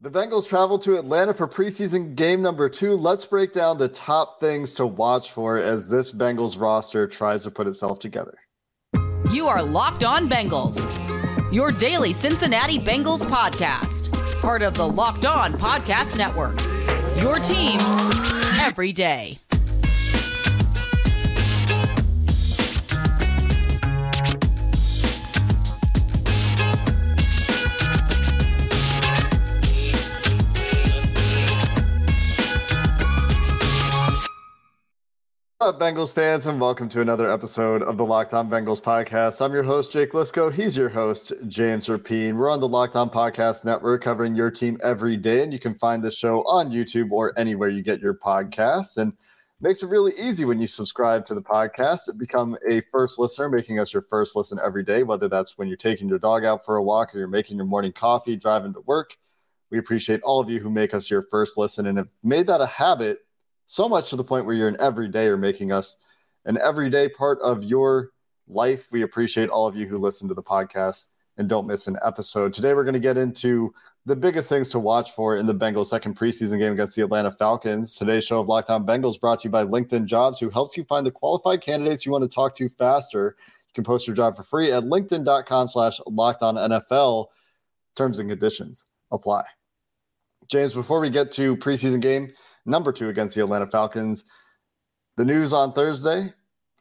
The Bengals travel to Atlanta for preseason game number two. Let's break down the top things to watch for as this Bengals roster tries to put itself together. You are Locked On Bengals, your daily Cincinnati Bengals podcast, part of the Locked On Podcast Network. Your team every day. Up, Bengals fans, and welcome to another episode of the Locked On Bengals podcast. I'm your host, Jake Liscow. He's your host, James Rapien. We're on the Locked On Podcast Network covering your team every day, and you can find the show on YouTube or anywhere you get your podcasts. And makes it really easy when you subscribe to the podcast to become a first listener, making us your first listen every day, whether that's when you're taking your dog out for a walk or you're making your morning coffee, driving to work. We appreciate all of you who make us your first listen and have made that a habit so much to the point where you're an everyday or making us an everyday part of your life. We appreciate all of you who listen to the podcast and don't miss an episode. Today, we're going to get into the biggest things to watch for in the Bengals' second preseason game against the Atlanta Falcons. Today's show of Locked On Bengals brought to you by LinkedIn Jobs, who helps you find the qualified candidates you want to talk to faster. You can post your job for free at linkedin.com slash NFL. Terms and conditions apply. James, before we get to preseason game, number two against the Atlanta Falcons. The news on Thursday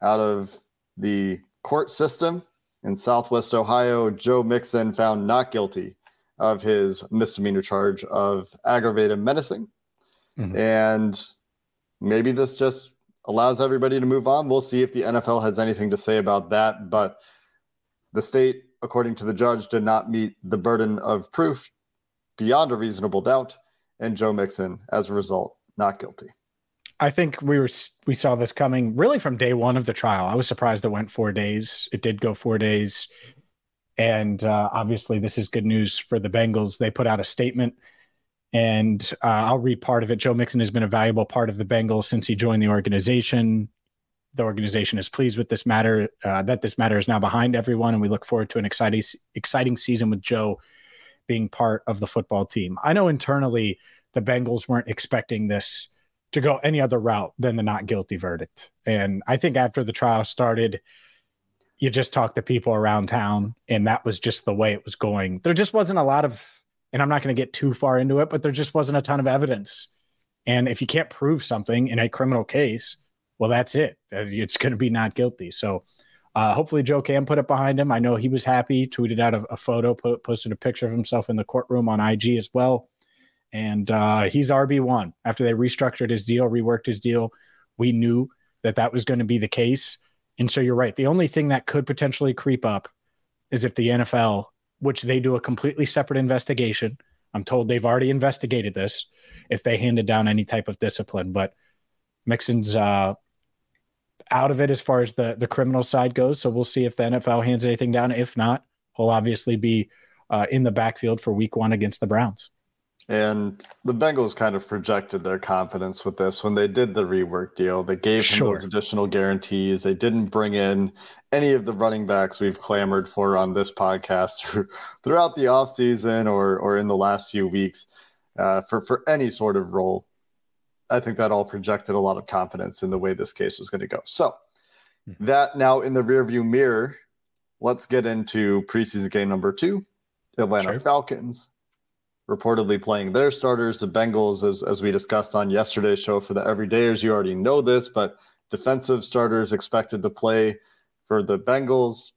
out of the court system in Southwest Ohio, Joe Mixon found not guilty of his misdemeanor charge of aggravated menacing. Mm-hmm. And maybe this just allows everybody to move on. We'll see if the NFL has anything to say about that. But the state, according to the judge, did not meet the burden of proof beyond a reasonable doubt. And Joe Mixon, as a result, not guilty. I think we were we saw this coming really from day one of the trial. I was surprised it went four days. It did go four days, and uh, obviously this is good news for the Bengals. They put out a statement, and uh, I'll read part of it. Joe Mixon has been a valuable part of the Bengals since he joined the organization. The organization is pleased with this matter. Uh, that this matter is now behind everyone, and we look forward to an exciting exciting season with Joe being part of the football team. I know internally the Bengals weren't expecting this to go any other route than the not guilty verdict. And I think after the trial started, you just talked to people around town, and that was just the way it was going. There just wasn't a lot of, and I'm not going to get too far into it, but there just wasn't a ton of evidence. And if you can't prove something in a criminal case, well, that's it. It's going to be not guilty. So uh, hopefully Joe can put it behind him. I know he was happy, tweeted out a, a photo, put, posted a picture of himself in the courtroom on IG as well and uh, he's RB one. After they restructured his deal, reworked his deal, we knew that that was going to be the case. And so you're right. The only thing that could potentially creep up is if the NFL, which they do a completely separate investigation, I'm told they've already investigated this, if they handed down any type of discipline. But Mixon's uh, out of it as far as the the criminal side goes. So we'll see if the NFL hands anything down. If not, he'll obviously be uh, in the backfield for Week One against the Browns. And the Bengals kind of projected their confidence with this when they did the rework deal. They gave him those additional guarantees. They didn't bring in any of the running backs we've clamored for on this podcast throughout the offseason or or in the last few weeks uh, for, for any sort of role. I think that all projected a lot of confidence in the way this case was going to go. So mm-hmm. that now in the rearview mirror, let's get into preseason game number two, Atlanta sure. Falcons reportedly playing their starters. The Bengals, as, as we discussed on yesterday's show for the everydayers, you already know this, but defensive starters expected to play for the Bengals.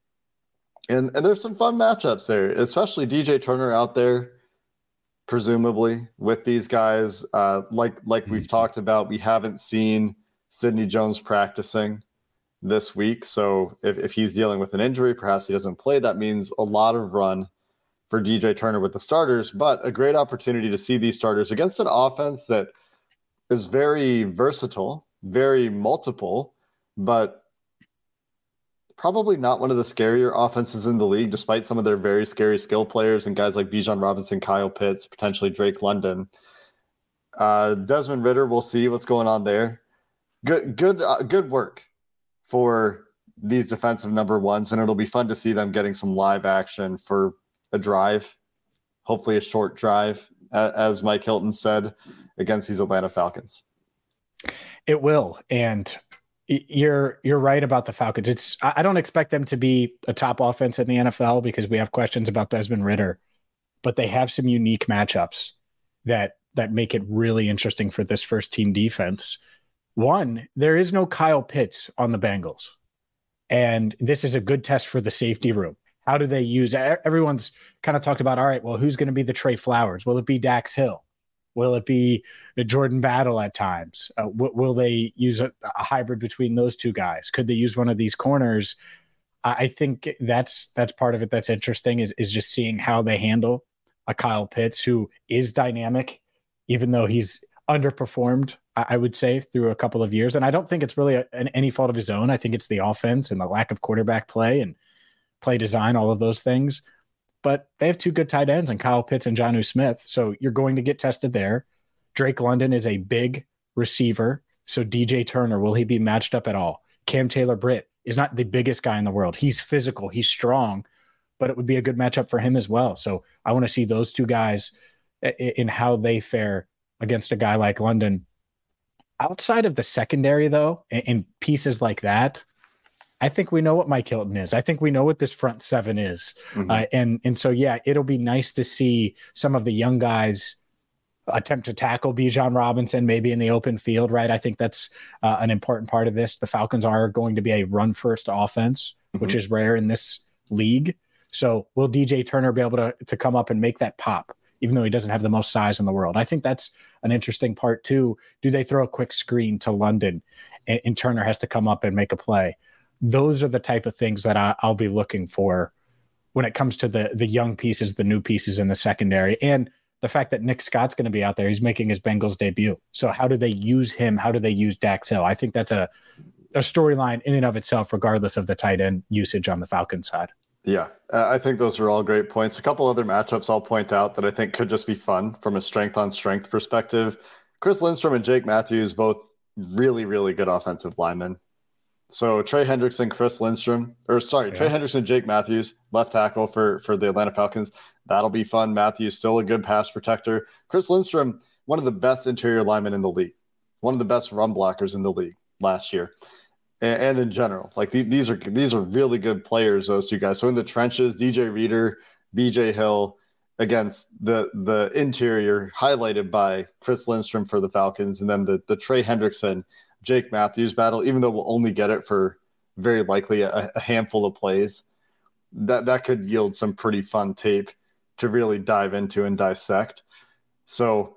And, and there's some fun matchups there, especially DJ Turner out there, presumably with these guys. Uh, like like we've mm-hmm. talked about, we haven't seen Sidney Jones practicing this week. So if, if he's dealing with an injury, perhaps he doesn't play. That means a lot of run for DJ Turner with the starters, but a great opportunity to see these starters against an offense that is very versatile, very multiple, but probably not one of the scarier offenses in the league, despite some of their very scary skill players and guys like Bijan Robinson, Kyle Pitts, potentially Drake London. Uh, Desmond Ridder, we'll see what's going on there. Good, good, uh, good work for these defensive number ones, and it'll be fun to see them getting some live action for a drive, hopefully a short drive, as Mike Hilton said, against these Atlanta Falcons. It will, and you're you're right about the Falcons. It's I don't expect them to be a top offense in the NFL because we have questions about Desmond Ridder, but they have some unique matchups that that make it really interesting for this first team defense. One, there is no Kyle Pitts on the Bengals. And this is a good test for the safety room. How do they use everyone's kind of talked about all right, well, who's going to be the Trey Flowers? Will it be Dax Hill? Will it be a Jordan Battle at times? Uh, w- will they use a, a, hybrid between those two guys? Could they use one of these corners? I think that's that's part of it that's interesting is is just seeing how they handle a Kyle Pitts who is dynamic, even though he's underperformed, I would say, through a couple of years. And I don't think it's really a, an, any fault of his own. I think it's the offense and the lack of quarterback play and play design, all of those things. But they have two good tight ends and Kyle Pitts and Jonnu Smith. So you're going to get tested there. Drake London is a big receiver. So DJ Turner, will he be matched up at all? Cam Taylor Britt is not the biggest guy in the world. He's physical, he's strong, but it would be a good matchup for him as well. So I want to see those two guys in how they fare against a guy like London. Outside of the secondary, though, in pieces like that, I think we know what Mike Hilton is. I think we know what this front seven is, mm-hmm. uh, and and so yeah, it'll be nice to see some of the young guys attempt to tackle Bijan Robinson maybe in the open field. Right, I think that's uh, an important part of this. The Falcons are going to be a run first offense, mm-hmm. which is rare in this league. So will DJ Turner be able to to come up and make that pop? even though he doesn't have the most size in the world. I think that's an interesting part too. Do they throw a quick screen to London and, and Turner has to come up and make a play? Those are the type of things that I, I'll be looking for when it comes to the the young pieces, the new pieces in the secondary, and the fact that Nick Scott's going to be out there. He's making his Bengals debut. So how do they use him? How do they use Dax Hill? I think that's a a storyline in and of itself, regardless of the tight end usage on the Falcon side. Yeah, uh, I think those are all great points. A couple other matchups I'll point out that I think could just be fun from a strength on strength perspective. Chris Lindstrom and Jake Matthews, both really, really good offensive linemen. So Trey Hendrickson, Chris Lindstrom, or sorry, yeah. Trey Hendrickson, Jake Matthews, left tackle for for the Atlanta Falcons. That'll be fun. Matthews still a good pass protector. Chris Lindstrom, one of the best interior linemen in the league, one of the best run blockers in the league last year and, and in general. Like the, these are these are really good players. Those two guys. So in the trenches, DJ Reader, BJ Hill against the the interior, highlighted by Chris Lindstrom for the Falcons, and then the the Trey Hendrickson, Jake Matthews battle. Even though we'll only get it for very likely a, a handful of plays, that that could yield some pretty fun tape to really dive into and dissect. So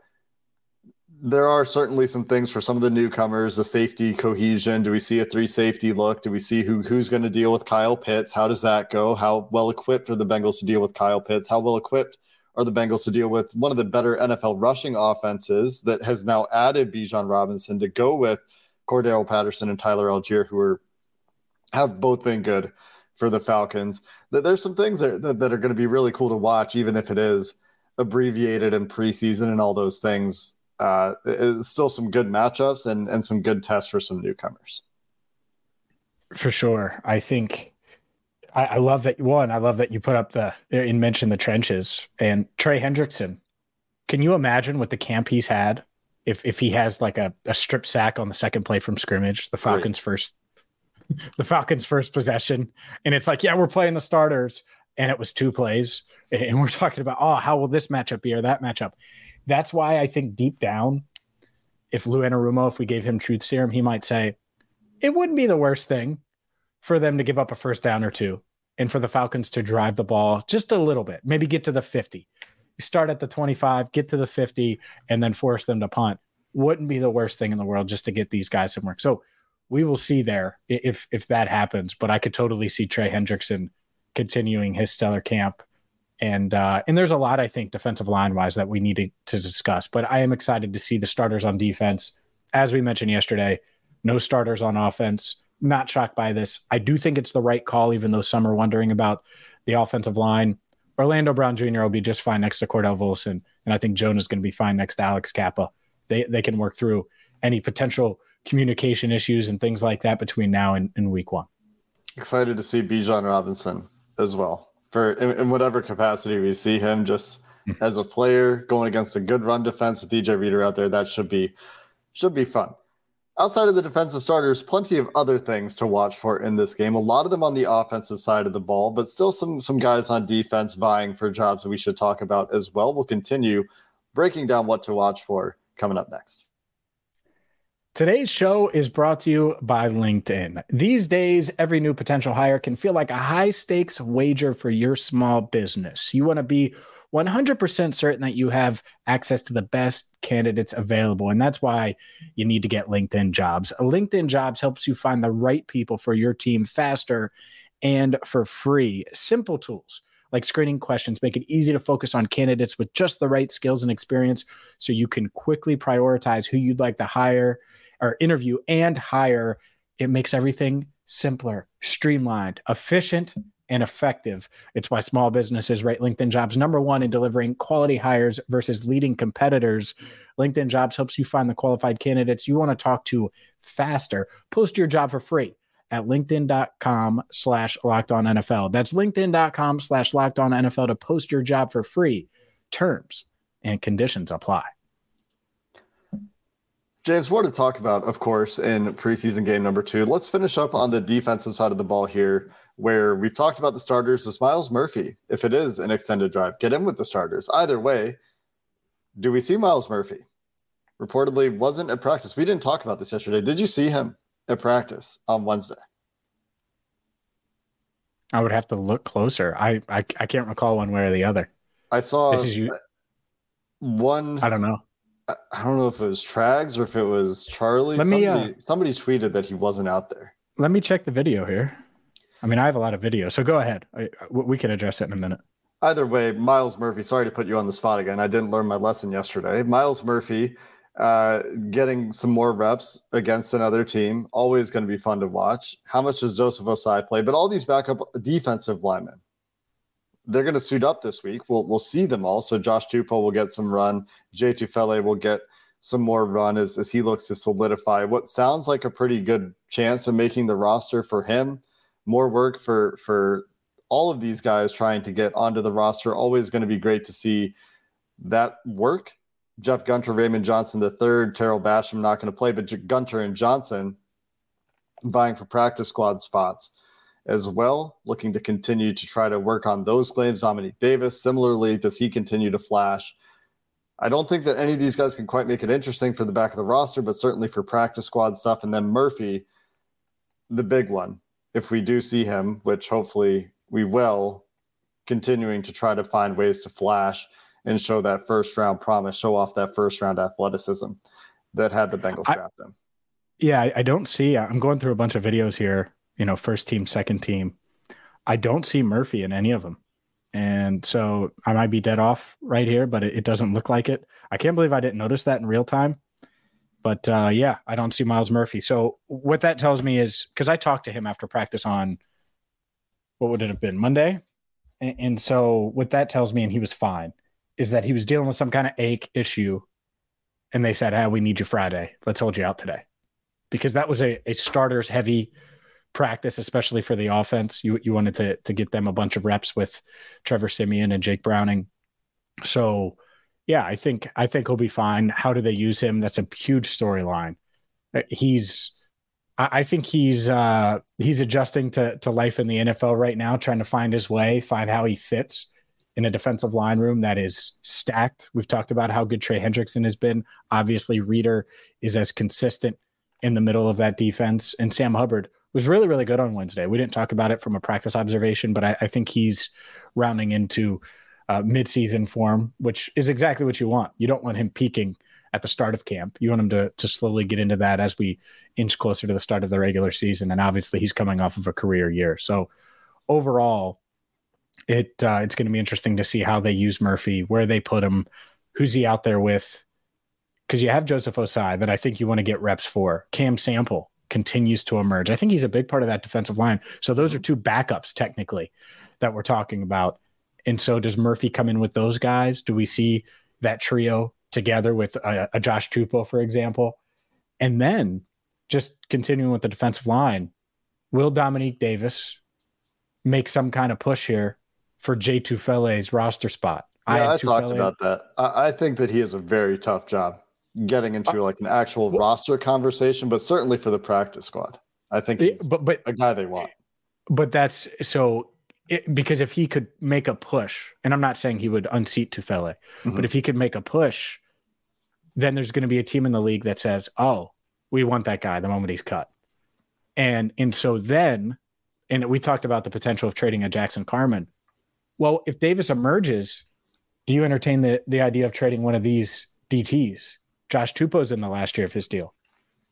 there are certainly some things for some of the newcomers, the safety cohesion. Do we see a three safety look? Do we see who who's going to deal with Kyle Pitts? How does that go? How well equipped are the Bengals to deal with Kyle Pitts? How well equipped are the Bengals to deal with one of the better NFL rushing offenses that has now added Bijan Robinson to go with Cordarrelle Patterson and Tyler Allgeier, who are have both been good for the Falcons. There's some things that, that are going to be really cool to watch, even if it is abbreviated in preseason and all those things uh, it's still some good matchups and, and some good tests for some newcomers. For sure. I think I, I love that one. I love that you put up the and mentioned the trenches and Trey Hendrickson. Can you imagine what the camp he's had if if he has like a, a strip sack on the second play from scrimmage, the Falcons Great. first the Falcons first possession, and it's like, yeah, we're playing the starters, and it was two plays, and we're talking about, oh, how will this matchup be or that matchup? That's why I think deep down, if Lou Anarumo, if we gave him truth serum, he might say it wouldn't be the worst thing for them to give up a first down or two and for the Falcons to drive the ball just a little bit, maybe get to the 50. Start at the 25, get to the 50, and then force them to punt. Wouldn't be the worst thing in the world just to get these guys some work. So we will see there if if that happens. But I could totally see Trey Hendrickson continuing his stellar camp and uh, and there's a lot I think defensive line wise that we need to, to discuss. But I am excited to see the starters on defense. As we mentioned yesterday, no starters on offense. Not shocked by this. I do think it's the right call, even though some are wondering about the offensive line. Orlando Brown Jr. will be just fine next to Cordell Volson, and I think Jonah is going to be fine next to Alex Cappa. They they can work through any potential communication issues and things like that between now and, and week one. Excited to see Bijan Robinson as well for in, in, whatever capacity we see him just hmm. as a player going against a good run defense with DJ Reader out there. That should be should be fun. Outside of the defensive starters, plenty of other things to watch for in this game. A lot of them on the offensive side of the ball, but still some some guys on defense vying for jobs that we should talk about as well. We'll continue breaking down what to watch for coming up next. Today's show is brought to you by LinkedIn. These days, every new potential hire can feel like a high stakes wager for your small business. You want to be 100% certain that you have access to the best candidates available. And that's why you need to get LinkedIn jobs. LinkedIn jobs helps you find the right people for your team faster and for free. Simple tools like screening questions make it easy to focus on candidates with just the right skills and experience so you can quickly prioritize who you'd like to hire or interview and hire. It makes everything simpler, streamlined, efficient, and effective. It's why small businesses rate LinkedIn jobs number one in delivering quality hires versus leading competitors. LinkedIn jobs helps you find the qualified candidates you want to talk to faster. Post your job for free at linkedin.com slash locked on NFL. That's linkedin.com slash locked on NFL to post your job for free. Terms and conditions apply. James, more to talk about, of course, in preseason game number two. Let's finish up on the defensive side of the ball here where we've talked about the starters is Myles Murphy. If it is an extended drive, get in with the starters. Either way, do we see Myles Murphy? Reportedly wasn't at practice. We didn't talk about this yesterday. Did you see him at practice on Wednesday? I would have to look closer. I I, I can't recall one way or the other. I saw this is you. one. I don't know. I don't know if it was Trags or if it was Charlie. Let somebody, me, uh, somebody tweeted that he wasn't out there. Let me check the video here. I mean, I have a lot of video, so go ahead. I, we can address it in a minute. Either way, Myles Murphy. Sorry to put you on the spot again. I didn't learn my lesson yesterday. Myles Murphy uh, getting some more reps against another team. Always going to be fun to watch. How much does Joseph Ossai play? But all these backup defensive linemen, they're going to suit up this week. We'll we'll see them all. So Josh Tupou will get some run. Jay Tufele will get some more run as, as he looks to solidify what sounds like a pretty good chance of making the roster for him more work for for all of these guys trying to get onto the roster. Always going to be great to see that work. Jeff Gunter, Raymond Johnson the third, Tarell Basham not going to play, but Gunter and Johnson vying for practice squad spots as well, looking to continue to try to work on those claims. Dominique Davis, similarly, does he continue to flash? I don't think that any of these guys can quite make it interesting for the back of the roster, but certainly for practice squad stuff. And then Murphy, the big one if we do see him, which hopefully we will, continuing to try to find ways to flash and show that first round promise, show off that first round athleticism that had the Bengals I, draft him. Yeah, I, don't see. I'm going through a bunch of videos here. You know, first team, second team. I don't see Murphy in any of them. And so I might be dead off right here, but it, it, doesn't look like it. I can't believe I didn't notice that in real time. But uh, yeah, I don't see Myles Murphy. So what that tells me is because I talked to him after practice on what would it have been Monday, and, and so what that tells me, and he was fine, is that he was dealing with some kind of ache issue, and they said, "Hey, we need you Friday. Let's hold you out today," because that was a, a starters heavy practice, especially for the offense. You you wanted to to get them a bunch of reps with Trevor Siemian and Jake Browning. So yeah, I think I think he'll be fine. How do they use him? That's a huge storyline. Uh, he's I think he's uh, he's adjusting to to life in the NFL right now, trying to find his way, find how he fits in a defensive line room that is stacked. We've talked about how good Trey Hendrickson has been. Obviously, Reader is as consistent in the middle of that defense, and Sam Hubbard was really really good on Wednesday. We didn't talk about it from a practice observation, but I, I think he's rounding into uh, midseason form, which is exactly what you want. You don't want him peaking at the start of camp. You want him to to slowly get into that as we inch closer to the start of the regular season. And obviously, he's coming off of a career year. So overall, it uh, it's going to be interesting to see how they use Murphy, where they put him, who's he out there with. Because you have Joseph Ossai that I think you want to get reps for. Cam Sample continues to emerge. I think he's a big part of that defensive line. So those are two backups technically that we're talking about. And so does Murphy come in with those guys? Do we see that trio together with a, a Josh Tupou, for example? And then just continuing with the defensive line, will Dominique Davis make some kind of push here for Jay Tufele's roster spot? Yeah, I, I talked about that. I, I, think that he has a very tough job getting into uh, like an actual well, roster conversation, but certainly for the practice squad. I think he's but, but, a guy they want. But that's so it, because if he could make a push, and I'm not saying he would unseat Tufele, mm-hmm. but if he could make a push, then there's going to be a team in the league that says, "Oh, we want that guy the moment he's cut," and and so then, and we talked about the potential of trading a Jackson Carman. Well, if Davis emerges, do you entertain the the idea of trading one of these DTs? Josh Tupou's in the last year of his deal.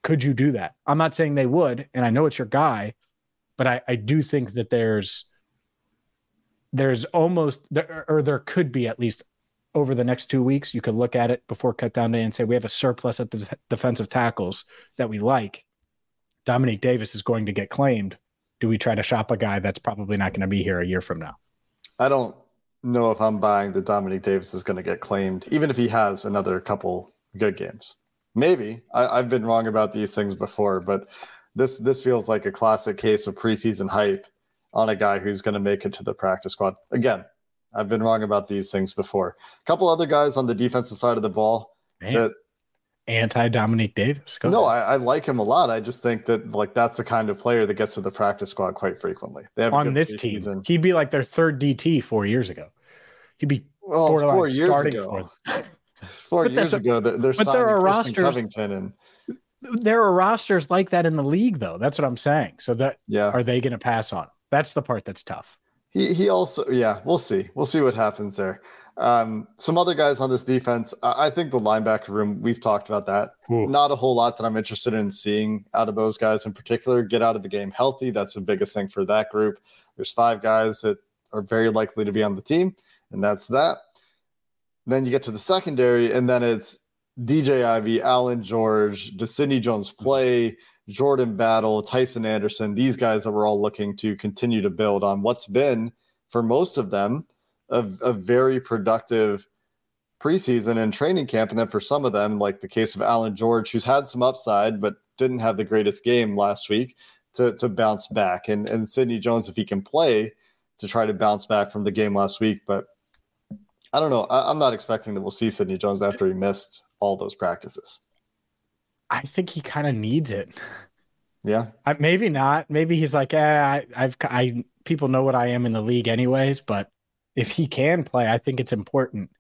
Could you do that? I'm not saying they would, and I know it's your guy, but I, I do think that there's there's almost or there could be at least over the next two weeks. You could look at it before cut down day and say we have a surplus at the defensive tackles that we like. Dominique Davis is going to get claimed. Do we try to shop a guy that's probably not going to be here a year from now? I don't know if I'm buying that Dominique Davis is going to get claimed, even if he has another couple good games. Maybe I, have been wrong about these things before, but this this feels like a classic case of preseason hype on a guy who's going to make it to the practice squad. Again, I've been wrong about these things before. A couple other guys on the defensive side of the ball Man. that anti Dominique Davis. Go no, I, I, like him a lot. I just think that like that's the kind of player that gets to the practice squad quite frequently. They have on this team. He'd be like their third DT four years ago. He'd be well, four years ago. four years ago, they're but there are rosters. Covington and there are rosters like that in the league, though. That's what I'm saying. So that yeah, are they going to pass on? That's the part that's tough. He he also yeah, we'll see. We'll see what happens there. Um, some other guys on this defense. I, I think the linebacker room. We've talked about that. Ooh. Not a whole lot that I'm interested in seeing out of those guys in particular. Get out of the game healthy. That's the biggest thing for that group. There's five guys that are very likely to be on the team, and that's that. Then you get to the secondary, and then it's DJ Ivey, Allan George, does Sidney Jones play? Jordan Battle, Tycen Anderson, these guys that we're all looking to continue to build on what's been, for most of them, a, a very productive preseason and training camp. And then for some of them, like the case of Allan George, who's had some upside but didn't have the greatest game last week, to, to bounce back. And, and Sidney Jones, if he can play, to try to bounce back from the game last week. But I don't know. I, am not expecting that we'll see Sidney Jones after he missed all those practices. I think he kind of needs it. Yeah. I, maybe not. Maybe he's like, eh, I, I've, I, people know what I am in the league anyways, but if he can play, I think it's important.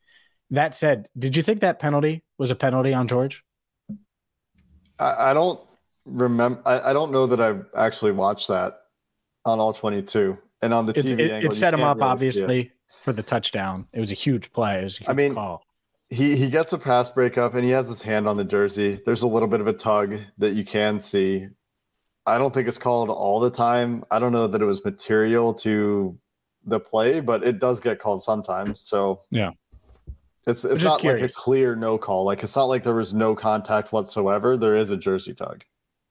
That said, did you think that penalty was a penalty on George? I, I don't remember. I, I, don't know that I've actually watched that on all 22 and on the TV it, angle. It set him up, really obviously, for the touchdown. It was a huge play. it Huge I mean, call he he gets a pass breakup and he has his hand on the jersey. There's a little bit of a tug that you can see. I don't think it's called all the time. I don't know that it was material to the play, but it does get called sometimes. So yeah, it's it's not curious. like a clear no call. Like it's not like there was no contact whatsoever. There is a jersey tug.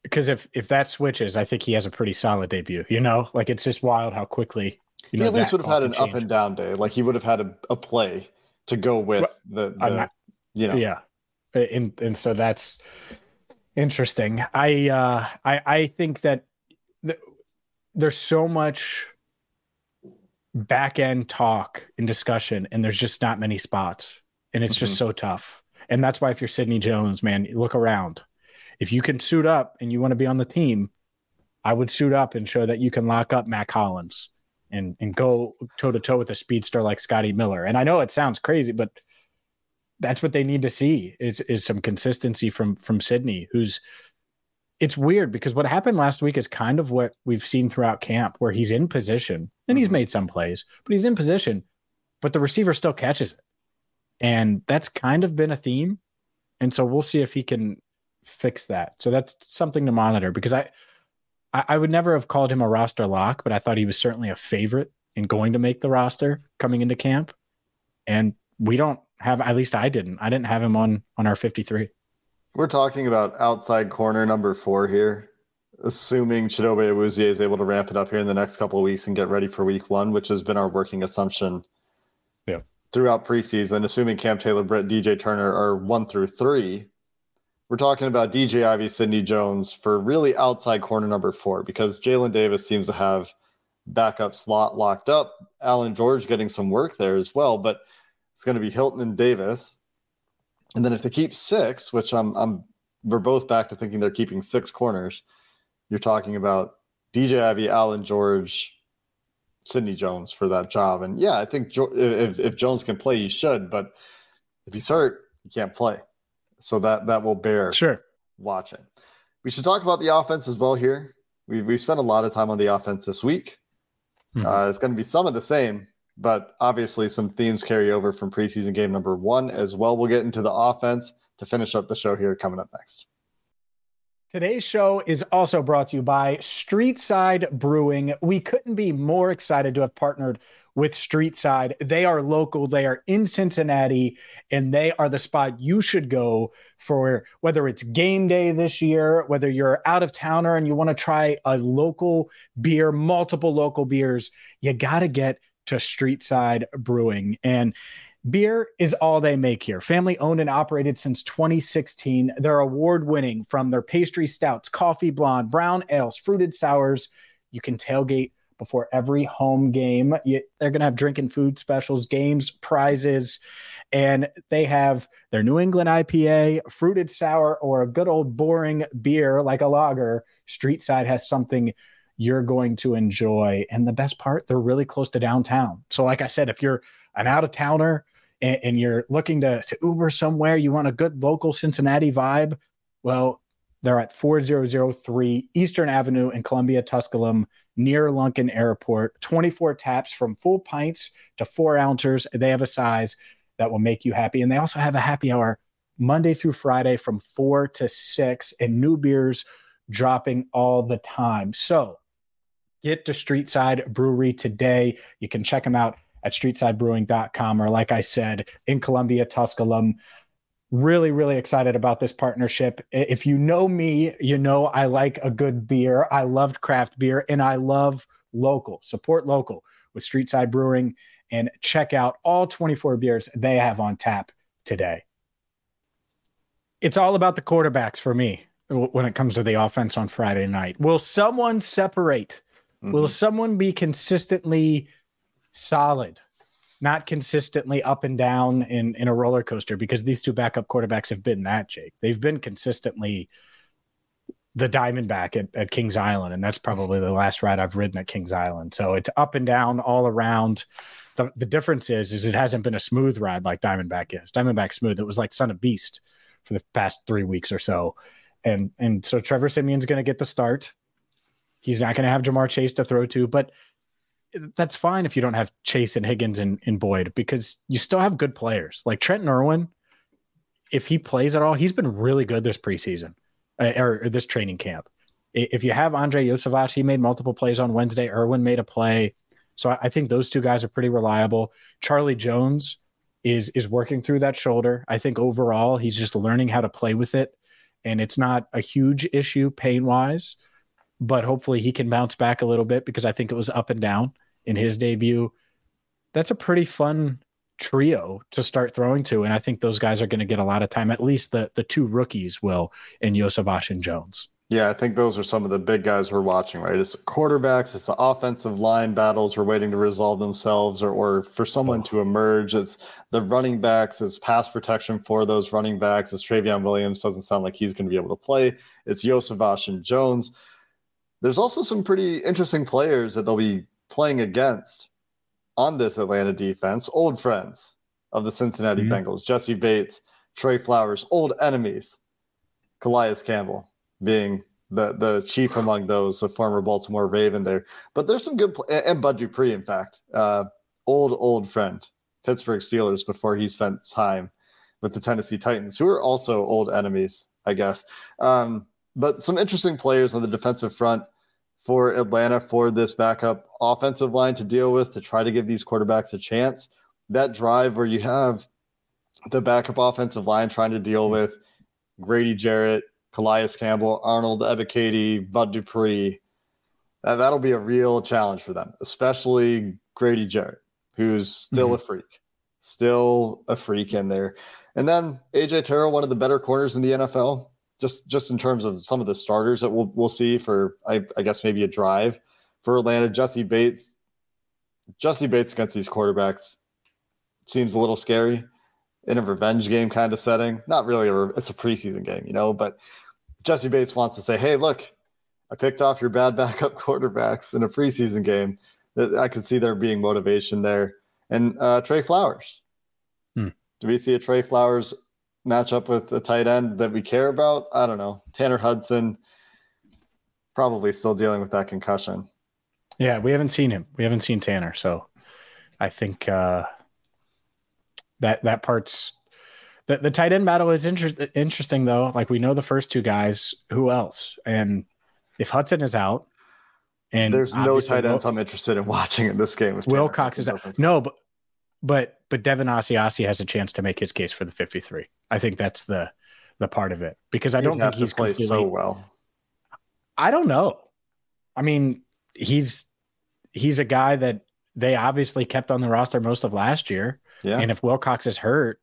Because if if that switches, I think he has a pretty solid debut. You know, like it's just wild how quickly. You know, he at least would have had an change. up and down day. Like he would have had a, a play to go with the, the not, you know. yeah. And and so that's interesting. I uh i i think that th- there's so much back end talk and discussion and there's just not many spots and it's mm-hmm. just so tough. And that's why if you're sidney jones man look around. If you can suit up and you want to be on the team i would suit up and show that you can lock up mack hollins and and go toe to toe with a speedster like Scotty Miller. And I know it sounds crazy, but that's what they need to see is is some consistency from from Sidney, who's it's weird because what happened last week is kind of what we've seen throughout camp, where he's in position and he's mm-hmm. made some plays, but he's in position, but the receiver still catches it. And that's kind of been a theme. And so we'll see if he can fix that. So that's something to monitor because I I, I would never have called him a roster lock, but I thought he was certainly a favorite in going to make the roster coming into camp. And we don't have at least I didn't. I didn't have him on on our 53. We're talking about outside corner number four here, assuming Chidobe Awuzie is able to ramp it up here in the next couple of weeks and get ready for week one, which has been our working assumption yeah. throughout preseason, assuming Cam Taylor, Britt, DJ Turner are one through three. We're talking about DJ Ivey, Sidney Jones for really outside corner number four because Jalen Davis seems to have backup slot locked up. Allan George getting some work there as well. But it's going to be Hilton and Davis. And then if they keep six, which I'm, I'm, we're both back to thinking they're keeping six corners. You're talking about DJ Ivey, Allan George, Sidney Jones for that job. And yeah, I think if, if Jones can play, he should. But if he's hurt, he can't play. So that that will bear sure watching. We should talk about the offense as well here. We've we spent a lot of time on the offense this week. Mm-hmm. Uh, it's going to be some of the same, but obviously some themes carry over from preseason game number one as well. We'll get into the offense to finish up the show here coming up next. Today's show is also brought to you by Streetside Brewing. We couldn't be more excited to have partnered with Streetside. They are local, they are in Cincinnati, and they are the spot you should go for whether it's game day this year, whether you're out of towner and you want to try a local beer, multiple local beers, you got to get to Streetside Brewing. And Beer is all they make here. Family owned and operated since 2016. They're award winning from their pastry stouts, coffee blonde, brown ales, fruited sours. You can tailgate before every home game. You, they're going to have drinking food specials, games, prizes, and they have their New England IPA, fruited sour, or a good old boring beer like a lager. Street Side has something you're going to enjoy. And the best part, they're really close to downtown. So, like I said, if you're an out of towner and, and you're looking to, to Uber somewhere, you want a good local Cincinnati vibe, well, they're at 4003 Eastern Avenue in Columbia, Tusculum, near Lunken Airport. 24 taps from full pints to four ounces. They have a size that will make you happy. And they also have a happy hour Monday through Friday from four to six, and new beers dropping all the time. So get to Streetside Brewery today. You can check them out at streetsidebrewing.com or like I said, in Columbia, Tusculum. Really, really excited about this partnership. If you know me, you know I like a good beer. I loved craft beer and I love local. Support local with Streetside Brewing and check out all 24 beers they have on tap today. It's all about the quarterbacks for me when it comes to the offense on Friday night. Will someone separate? Mm-hmm. Will someone be consistently solid, not consistently up and down in in a roller coaster because these two backup quarterbacks have been that Jake. They've been consistently the Diamondback at, at Kings Island, and that's probably the last ride I've ridden at Kings Island. So it's up and down all around. The, the difference is is it hasn't been a smooth ride like Diamondback is. Diamondback smooth. It was like Son of Beast for the past three weeks or so. And and so Trevor Siemian's going to get the start. He's not going to have Ja'Marr Chase to throw to, but that's fine if you don't have Chase and Higgins and, and Boyd because you still have good players like Trenton Irwin. If he plays at all, he's been really good this preseason uh, or, or, this training camp. If you have Andrei Iosivas, he made multiple plays on Wednesday. Irwin made a play. So I think those two guys are pretty reliable. Charlie Jones is is working through that shoulder. I think overall he's just learning how to play with it. And it's not a huge issue pain wise but hopefully he can bounce back a little bit because I think it was up and down in his debut. That's a pretty fun trio to start throwing to, and I think those guys are going to get a lot of time. At least the the two rookies will in Iosivas and Jones. Yeah, I think those are some of the big guys we're watching, right? It's quarterbacks, it's the offensive line battles we're waiting to resolve themselves, or, or for someone oh. to emerge. It's the running backs, it's pass protection for those running backs. It's Trayveon Williams doesn't sound like he's going to be able to play. It's Iosivas and Jones. There's also some pretty interesting players that they'll be playing against on this Atlanta defense, old friends of the Cincinnati mm-hmm. Bengals, Jessie Bates, Trey Flowers, old enemies, Calais Campbell being the the chief among those, the former Baltimore Raven there. But there's some good, and Bud Dupree, in fact, uh, old, old friend, Pittsburgh Steelers before he spent time with the Tennessee Titans, who are also old enemies, I guess. Um, but some interesting players on the defensive front for Atlanta for this backup offensive line to deal with to try to give these quarterbacks a chance. That drive where you have the backup offensive line trying to deal with Grady Jarrett, Calais Campbell, Arnold Ebiketie, Bud Dupree. That, that'll be a real challenge for them, especially Grady Jarrett, who's still mm-hmm. a freak, still a freak in there. And then AJ Terrell, one of the better corners in the NFL, just just in terms of some of the starters that we'll we'll see for I, I guess maybe a drive for Atlanta. Jessie Bates, Jessie Bates against these quarterbacks, seems a little scary in a revenge game kind of setting. Not really a it's a preseason game, you know, but Jessie Bates wants to say, "Hey, look, I picked off your bad backup quarterbacks in a preseason game." I could see there being motivation there. And uh, Trey Flowers. Hmm. Do we see a Trey Flowers matchup with a tight end that we care about? I don't know. Tanner Hudson probably still dealing with that concussion. Yeah, we haven't seen him. We haven't seen Tanner, so I think uh, that that part's the, the tight end battle is inter- interesting though. Like we know the first two guys. Who else? And if Hudson is out, and there's no tight ends Will, I'm interested in watching in this game. Wilcox is out. No, but but but Devin Asiasi has a chance to make his case for the 53. I think that's the the part of it because I don't think he's played so well. I don't know. I mean, he's he's a guy that they obviously kept on the roster most of last year. Yeah. And if Wilcox is hurt,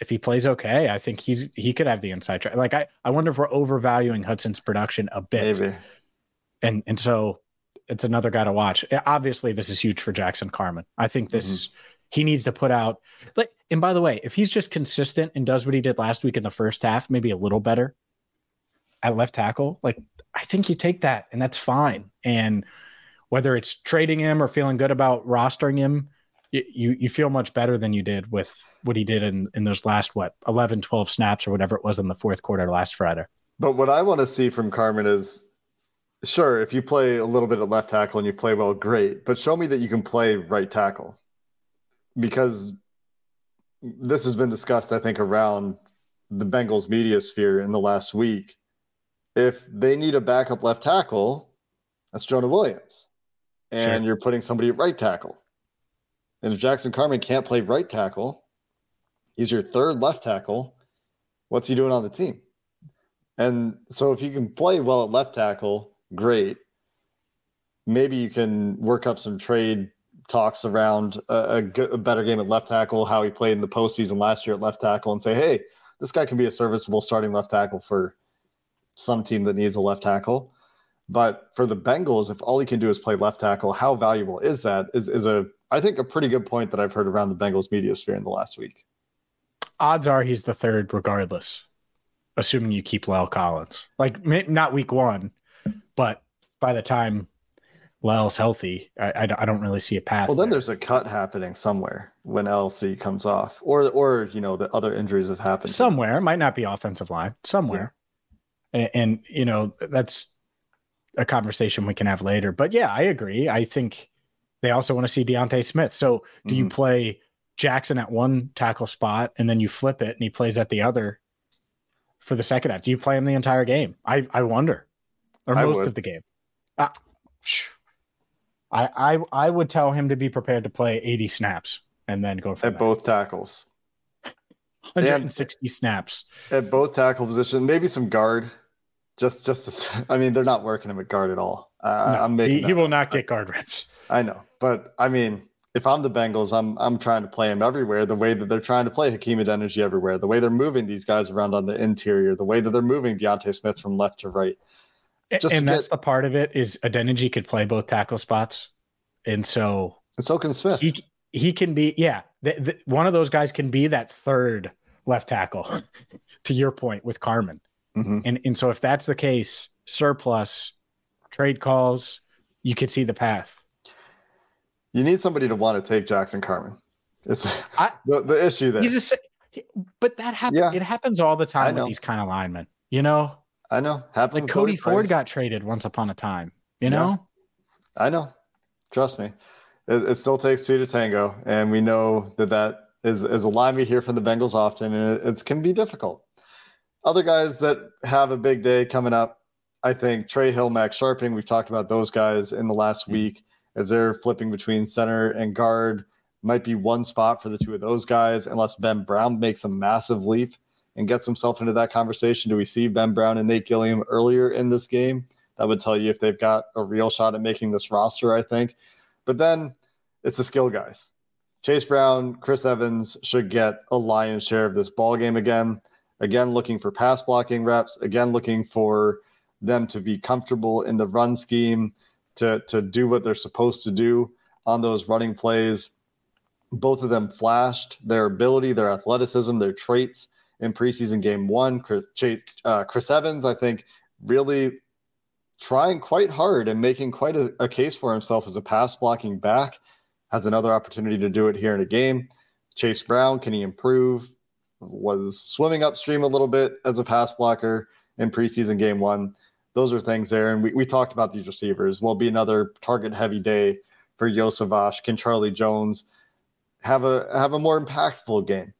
if he plays okay, I think he's he could have the inside track. Like I, I wonder if we're overvaluing Hudson's production a bit. Maybe. And and so it's another guy to watch. Obviously, this is huge for Jackson Carman. I think this mm-hmm. He needs to put out like and by the way, if he's just consistent and does what he did last week in the first half, maybe a little better at left tackle, like I think you take that and that's fine. And whether it's trading him or feeling good about rostering him, you you feel much better than you did with what he did in in those last what 11 12 snaps or whatever it was in the fourth quarter last Friday. But what I want to see from Carman is sure if you play a little bit of left tackle and you play well great, but show me that you can play right tackle. Because this has been discussed I think around the Bengals media sphere in the last week. If they need a backup left tackle, that's Jonah Williams and sure. you're putting somebody at right tackle. And if Jackson Carman can't play right tackle, he's your third left tackle. What's he doing on the team? And so if you can play well at left tackle, great. Maybe you can work up some trade talks around a, better game at left tackle, how he played in the postseason last year at left tackle, and say, hey, this guy can be a serviceable starting left tackle for some team that needs a left tackle. But for the Bengals, if all he can do is play left tackle, how valuable is that? Is is a I think a pretty good point that I've heard around the Bengals media sphere in the last week. Odds are he's the third, regardless, assuming you keep La'el Collins. Like not week one, but by the time La'el's healthy, I, I, I don't really see a path. Well, then there. there's a cut happening somewhere when LC comes off, or or you know the other injuries have happened somewhere. It might not be offensive line somewhere, yeah. and, and you know that's a conversation we can have later. But yeah, I agree. I think they also want to see D'Ante Smith. So do mm-hmm. you play Jackson at one tackle spot and then you flip it and he plays at the other for the second half? Do you play him the entire game? I, I wonder. Or I most would. of the game. Uh, I, I I would tell him to be prepared to play 80 snaps and then go for at that. both tackles. 160 and snaps at both tackle position, maybe some guard just, just to, I mean, they're not working him at guard at all. Uh, no, I'm making. He, he will not get guard reps. I know, but I mean, if I'm the Bengals, I'm I'm trying to play him everywhere. The way that they're trying to play Hakeem Adeniji everywhere, the way they're moving these guys around on the interior, the way that they're moving D'Ante Smith from left to right. Just and that's get, the part of it is Adeniji could play both tackle spots, and so and so can Smith. He he can be yeah. One of those guys can be that third left tackle. to your point with Carman, Mm-hmm. And and so if that's the case, surplus, trade calls, you could see the path. You need somebody to want to take Jackson Carman. It's I, the, the issue there. He's a, but that happens. Yeah. It happens all the time with these kind of linemen. You know. I know. Happened like Cody Ford got traded once upon a time. You know. Yeah. I know. Trust me. It, it, still takes two to tango, and we know that that is is a line we hear from the Bengals often, and it, it can be difficult. Other guys that have a big day coming up, I think Trey Hill, Max Scharping. we've talked about those guys in the last mm-hmm. week as they're flipping between center and guard. Might be one spot for the two of those guys, unless Ben Brown makes a massive leap and gets himself into that conversation. Do we see Ben Brown and Nate Gilliam earlier in this game? That would tell you if they've got a real shot at making this roster, I think. But then it's the skill guys. Chase Brown, Chris Evans should get a lion's share of this ball game again. Again, looking for pass blocking reps. Again, looking for them to be comfortable in the run scheme, to, to do what they're supposed to do on those running plays. Both of them flashed their ability, their athleticism, their traits in preseason game one. Chris, uh, Evans, I think, really trying quite hard and making quite a, a case for himself as a pass blocking back. Has another opportunity to do it here in a game. Chase Brown, can he improve? Was swimming upstream a little bit as a pass blocker in preseason game one. Those are things there. And we, we talked about these receivers. Will be another target heavy day for Iosivas. Can Charlie Jones have a have a more impactful game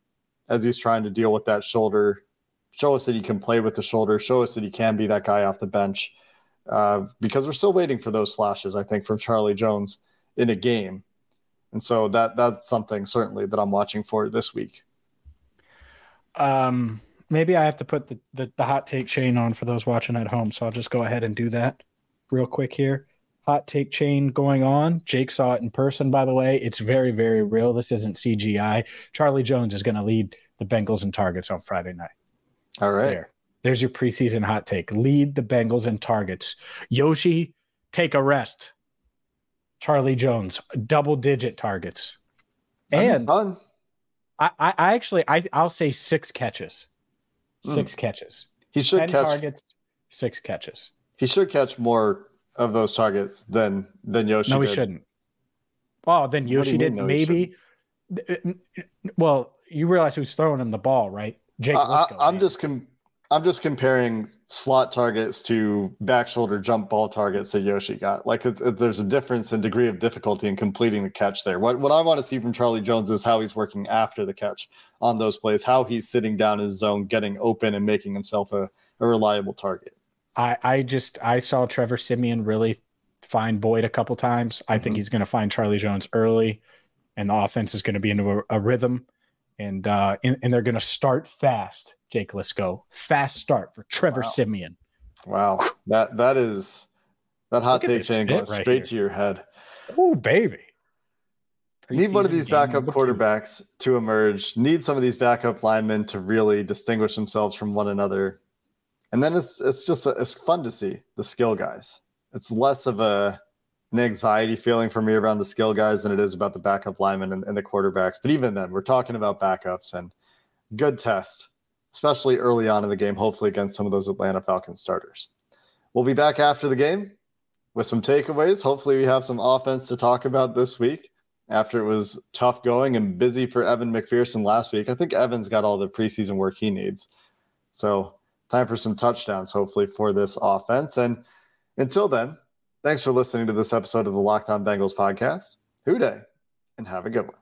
as he's trying to deal with that shoulder? Show us that he can play with the shoulder. Show us that he can be that guy off the bench. Uh, because we're still waiting for those flashes, I think, from Charlie Jones in a game. And so that that's something certainly that I'm watching for this week. Um, maybe I have to put the, the, the hot take chain on for those watching at home. So I'll just go ahead and do that real quick here. Hot take chain going on. Jake saw it in person, by the way. It's very, very real. This isn't CGI. Charlie Jones is going to lead the Bengals in targets on Friday night. All right. There. There's your preseason hot take. Lead the Bengals in targets. Yoshi, take a rest. Charlie Jones, double digit targets. and fun. I, I actually I I'll say six catches. Six mm. catches. He should catch targets, six catches. He should catch more of those targets than than Yoshi. No, he did. shouldn't. Oh, then Yoshi did. No, Maybe. Well, you realize who's throwing him the ball, right? Jake. I, am just com- I'm just comparing slot targets to back shoulder jump ball targets that Yoshi got. Like it's, it, there's a difference in degree of difficulty in completing the catch there. What what I want to see from Charlie Jones is how he's working after the catch on those plays, how he's sitting down in his zone, getting open, and making himself a, a reliable target. I I just I saw Trevor Siemian really find Boyd a couple times. I mm-hmm. think he's going to find Charlie Jones early, and the offense is going to be into a, a rhythm, and uh, and, and they're going to start fast Jake Liscow. Fast start for Trevor wow. Siemian. Wow. That that is that hot take goes right straight here. to your head. Oh, baby. Need one of these backup quarterbacks two. to emerge. Need some of these backup linemen to really distinguish themselves from one another. And then it's it's just it's fun to see the skill guys. It's less of a an anxiety feeling for me around the skill guys than it is about the backup linemen and, and the quarterbacks. But even then, we're talking about backups and good test especially early on in the game, hopefully against some of those Atlanta Falcons starters. We'll be back after the game with some takeaways. Hopefully, we have some offense to talk about this week after it was tough going and busy for Evan McPherson last week. I think Evan's got all the preseason work he needs. So, time for some touchdowns, hopefully, for this offense. And until then, thanks for listening to this episode of the Locked On Bengals podcast. Who Dey, and have a good one.